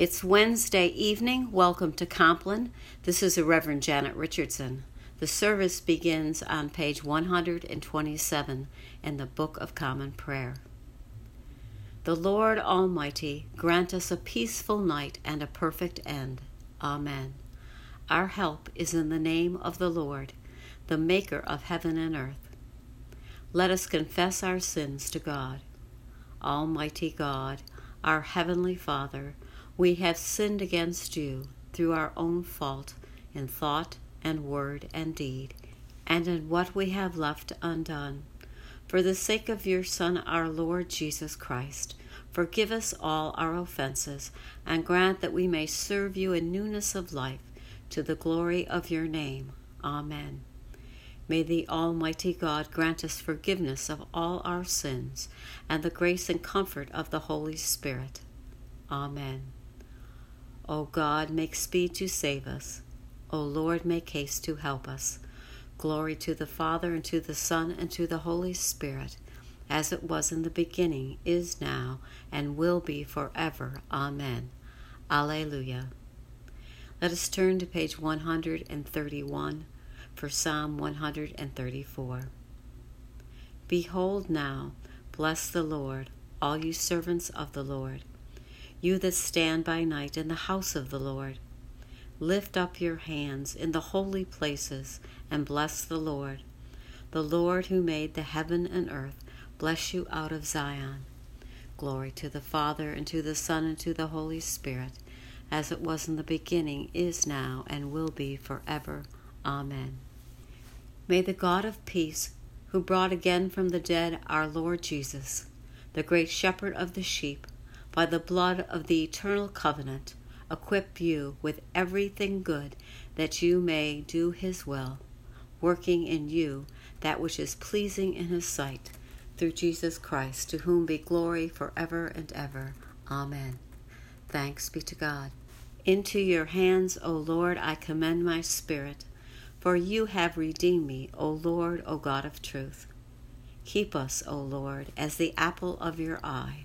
It's Wednesday evening. Welcome to Compline. This is the Reverend Janet Richardson. The service begins on page 127 in the Book of Common Prayer. The Lord Almighty grant us a peaceful night and a perfect end. Amen. Our help is in the name of the Lord, the Maker of heaven and earth. Let us confess our sins to God. Almighty God, our Heavenly Father, we have sinned against you through our own fault in thought and word and deed, and in what we have left undone. For the sake of your Son, our Lord Jesus Christ, forgive us all our offenses, and grant that we may serve you in newness of life, to the glory of your name. Amen. May the Almighty God grant us forgiveness of all our sins and the grace and comfort of the Holy Spirit. Amen. O God, make speed to save us. O Lord, make haste to help us. Glory to the Father, and to the Son, and to the Holy Spirit, as it was in the beginning, is now, and will be forever. Amen. Alleluia. Let us turn to page 131 for Psalm 134. Behold now, bless the Lord, all you servants of the Lord you that stand by night in the house of the Lord. Lift up your hands in the holy places and bless the Lord. The Lord who made the heaven and earth bless you out of Zion. Glory to the Father, and to the Son, and to the Holy Spirit, as it was in the beginning, is now, and will be forever. Amen. May the God of peace, who brought again from the dead our Lord Jesus, the great shepherd of the sheep, by the blood of the eternal covenant, equip you with everything good that you may do his will, working in you that which is pleasing in his sight, through Jesus Christ, to whom be glory forever and ever. Amen. Thanks be to God. Into your hands, O Lord, I commend my spirit, for you have redeemed me, O Lord, O God of truth. Keep us, O Lord, as the apple of your eye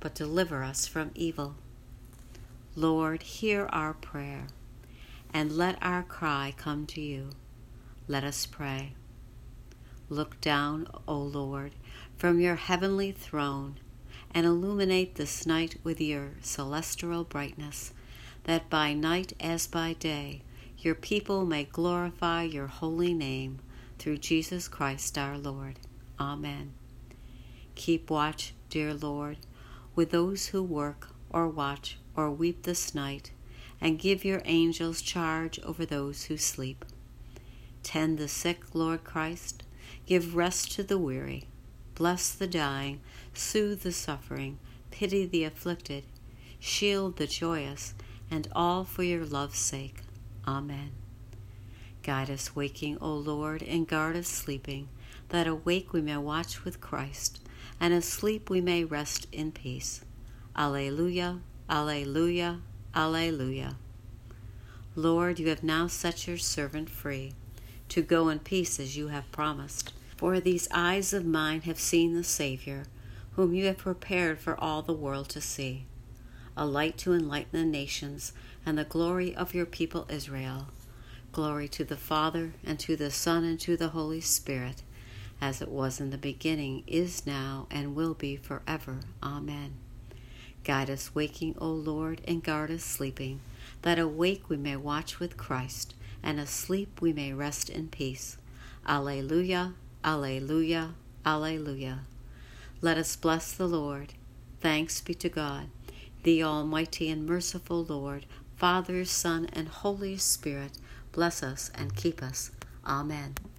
but deliver us from evil. Lord, hear our prayer, and let our cry come to you. Let us pray. Look down, O Lord, from your heavenly throne, and illuminate this night with your celestial brightness, that by night as by day your people may glorify your holy name through Jesus Christ our Lord. Amen. Keep watch, dear Lord with those who work or watch or weep this night, and give your angels charge over those who sleep. Tend the sick, Lord Christ. Give rest to the weary. Bless the dying. Soothe the suffering. Pity the afflicted. Shield the joyous. And all for your love's sake. Amen. Guide us waking, O Lord, and guard us sleeping, that awake we may watch with Christ and asleep we may rest in peace. Alleluia, Alleluia, Alleluia. Lord, you have now set your servant free to go in peace as you have promised. For these eyes of mine have seen the Savior, whom you have prepared for all the world to see, a light to enlighten the nations and the glory of your people Israel. Glory to the Father, and to the Son, and to the Holy Spirit as it was in the beginning, is now, and will be forever. Amen. Guide us waking, O Lord, and guard us sleeping, that awake we may watch with Christ, and asleep we may rest in peace. Alleluia, Alleluia, Alleluia. Let us bless the Lord. Thanks be to God, the Almighty and merciful Lord, Father, Son, and Holy Spirit, bless us and keep us. Amen.